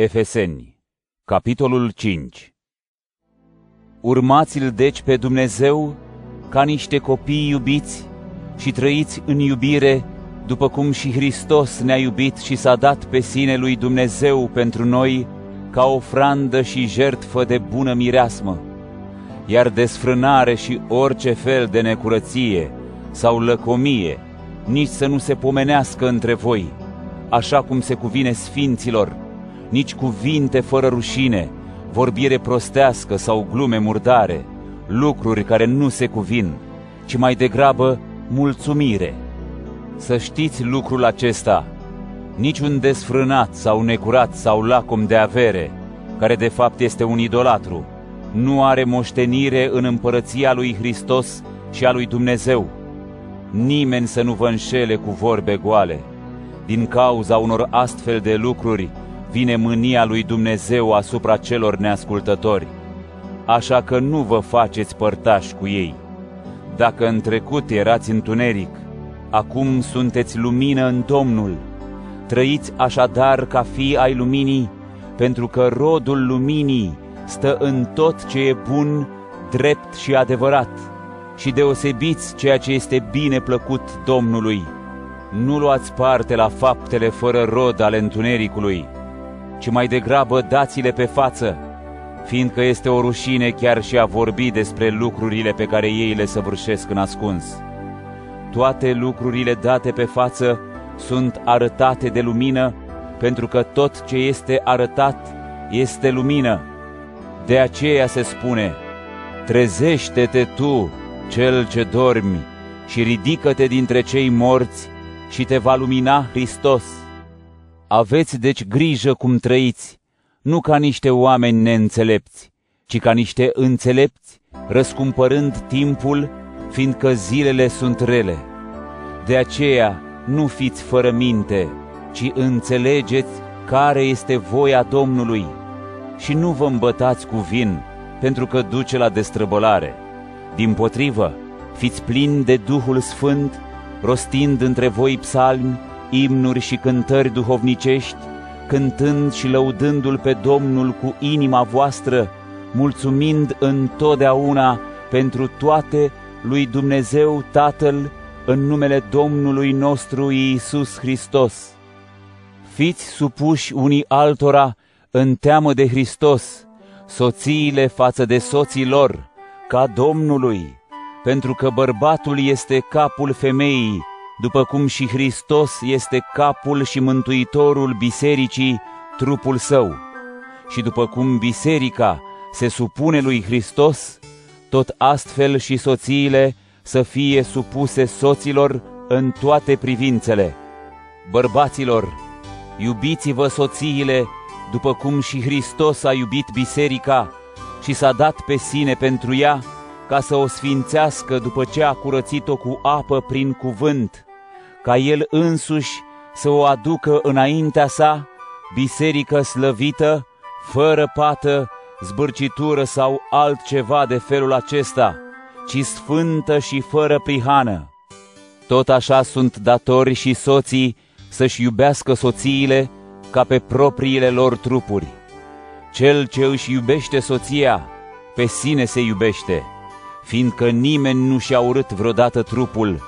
Efeseni, capitolul 5 Urmați-l deci pe Dumnezeu ca niște copii iubiți și trăiți în iubire, după cum și Hristos ne-a iubit și s-a dat pe sine lui Dumnezeu pentru noi ca ofrandă și jertfă de bună mireasmă. Iar desfrânare și orice fel de necurăție sau lăcomie, nici să nu se pomenească între voi, așa cum se cuvine sfinților, nici cuvinte fără rușine, vorbire prostească sau glume murdare, lucruri care nu se cuvin, ci mai degrabă mulțumire. Să știți lucrul acesta, niciun desfrânat sau necurat sau lacom de avere, care de fapt este un idolatru, nu are moștenire în împărăția lui Hristos și a lui Dumnezeu. Nimeni să nu vă înșele cu vorbe goale. Din cauza unor astfel de lucruri vine mânia lui Dumnezeu asupra celor neascultători. Așa că nu vă faceți părtași cu ei. Dacă în trecut erați întuneric, acum sunteți lumină în Domnul. Trăiți așadar ca fii ai luminii, pentru că rodul luminii stă în tot ce e bun, drept și adevărat, și deosebiți ceea ce este bine plăcut Domnului. Nu luați parte la faptele fără rod ale întunericului, ci mai degrabă dați-le pe față, fiindcă este o rușine chiar și a vorbi despre lucrurile pe care ei le săvârșesc în ascuns. Toate lucrurile date pe față sunt arătate de lumină, pentru că tot ce este arătat este lumină. De aceea se spune, trezește-te tu, cel ce dormi, și ridică-te dintre cei morți și te va lumina Hristos. Aveți deci grijă cum trăiți, nu ca niște oameni neînțelepți, ci ca niște înțelepți, răscumpărând timpul, fiindcă zilele sunt rele. De aceea nu fiți fără minte, ci înțelegeți care este voia Domnului și nu vă îmbătați cu vin, pentru că duce la destrăbălare. Din potrivă, fiți plini de Duhul Sfânt, rostind între voi psalmi, imnuri și cântări duhovnicești, cântând și lăudându-L pe Domnul cu inima voastră, mulțumind întotdeauna pentru toate lui Dumnezeu Tatăl, în numele Domnului nostru Iisus Hristos. Fiți supuși unii altora în teamă de Hristos, soțiile față de soții lor, ca Domnului, pentru că bărbatul este capul femeii, după cum și Hristos este capul și mântuitorul bisericii, trupul său. Și după cum biserica se supune lui Hristos, tot astfel și soțiile să fie supuse soților în toate privințele. Bărbaților, iubiți-vă soțiile după cum și Hristos a iubit biserica și s-a dat pe sine pentru ea, ca să o sfințească după ce a curățit-o cu apă prin cuvânt, ca El însuși să o aducă înaintea sa, biserică slăvită, fără pată, zbârcitură sau altceva de felul acesta, ci sfântă și fără prihană. Tot așa sunt datori și soții să-și iubească soțiile ca pe propriile lor trupuri. Cel ce își iubește soția, pe sine se iubește, fiindcă nimeni nu și-a urât vreodată trupul,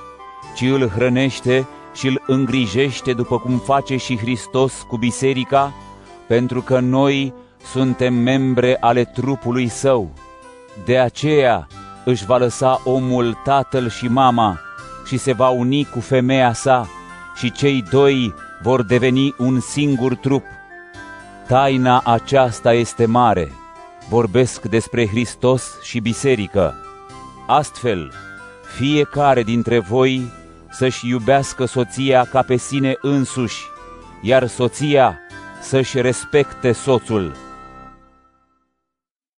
ci îl hrănește și îl îngrijește după cum face și Hristos cu biserica, pentru că noi suntem membre ale trupului său. De aceea își va lăsa omul tatăl și mama și se va uni cu femeia sa și cei doi vor deveni un singur trup. Taina aceasta este mare. Vorbesc despre Hristos și biserică. Astfel, fiecare dintre voi să-și iubească soția ca pe sine însuși, iar soția să-și respecte soțul.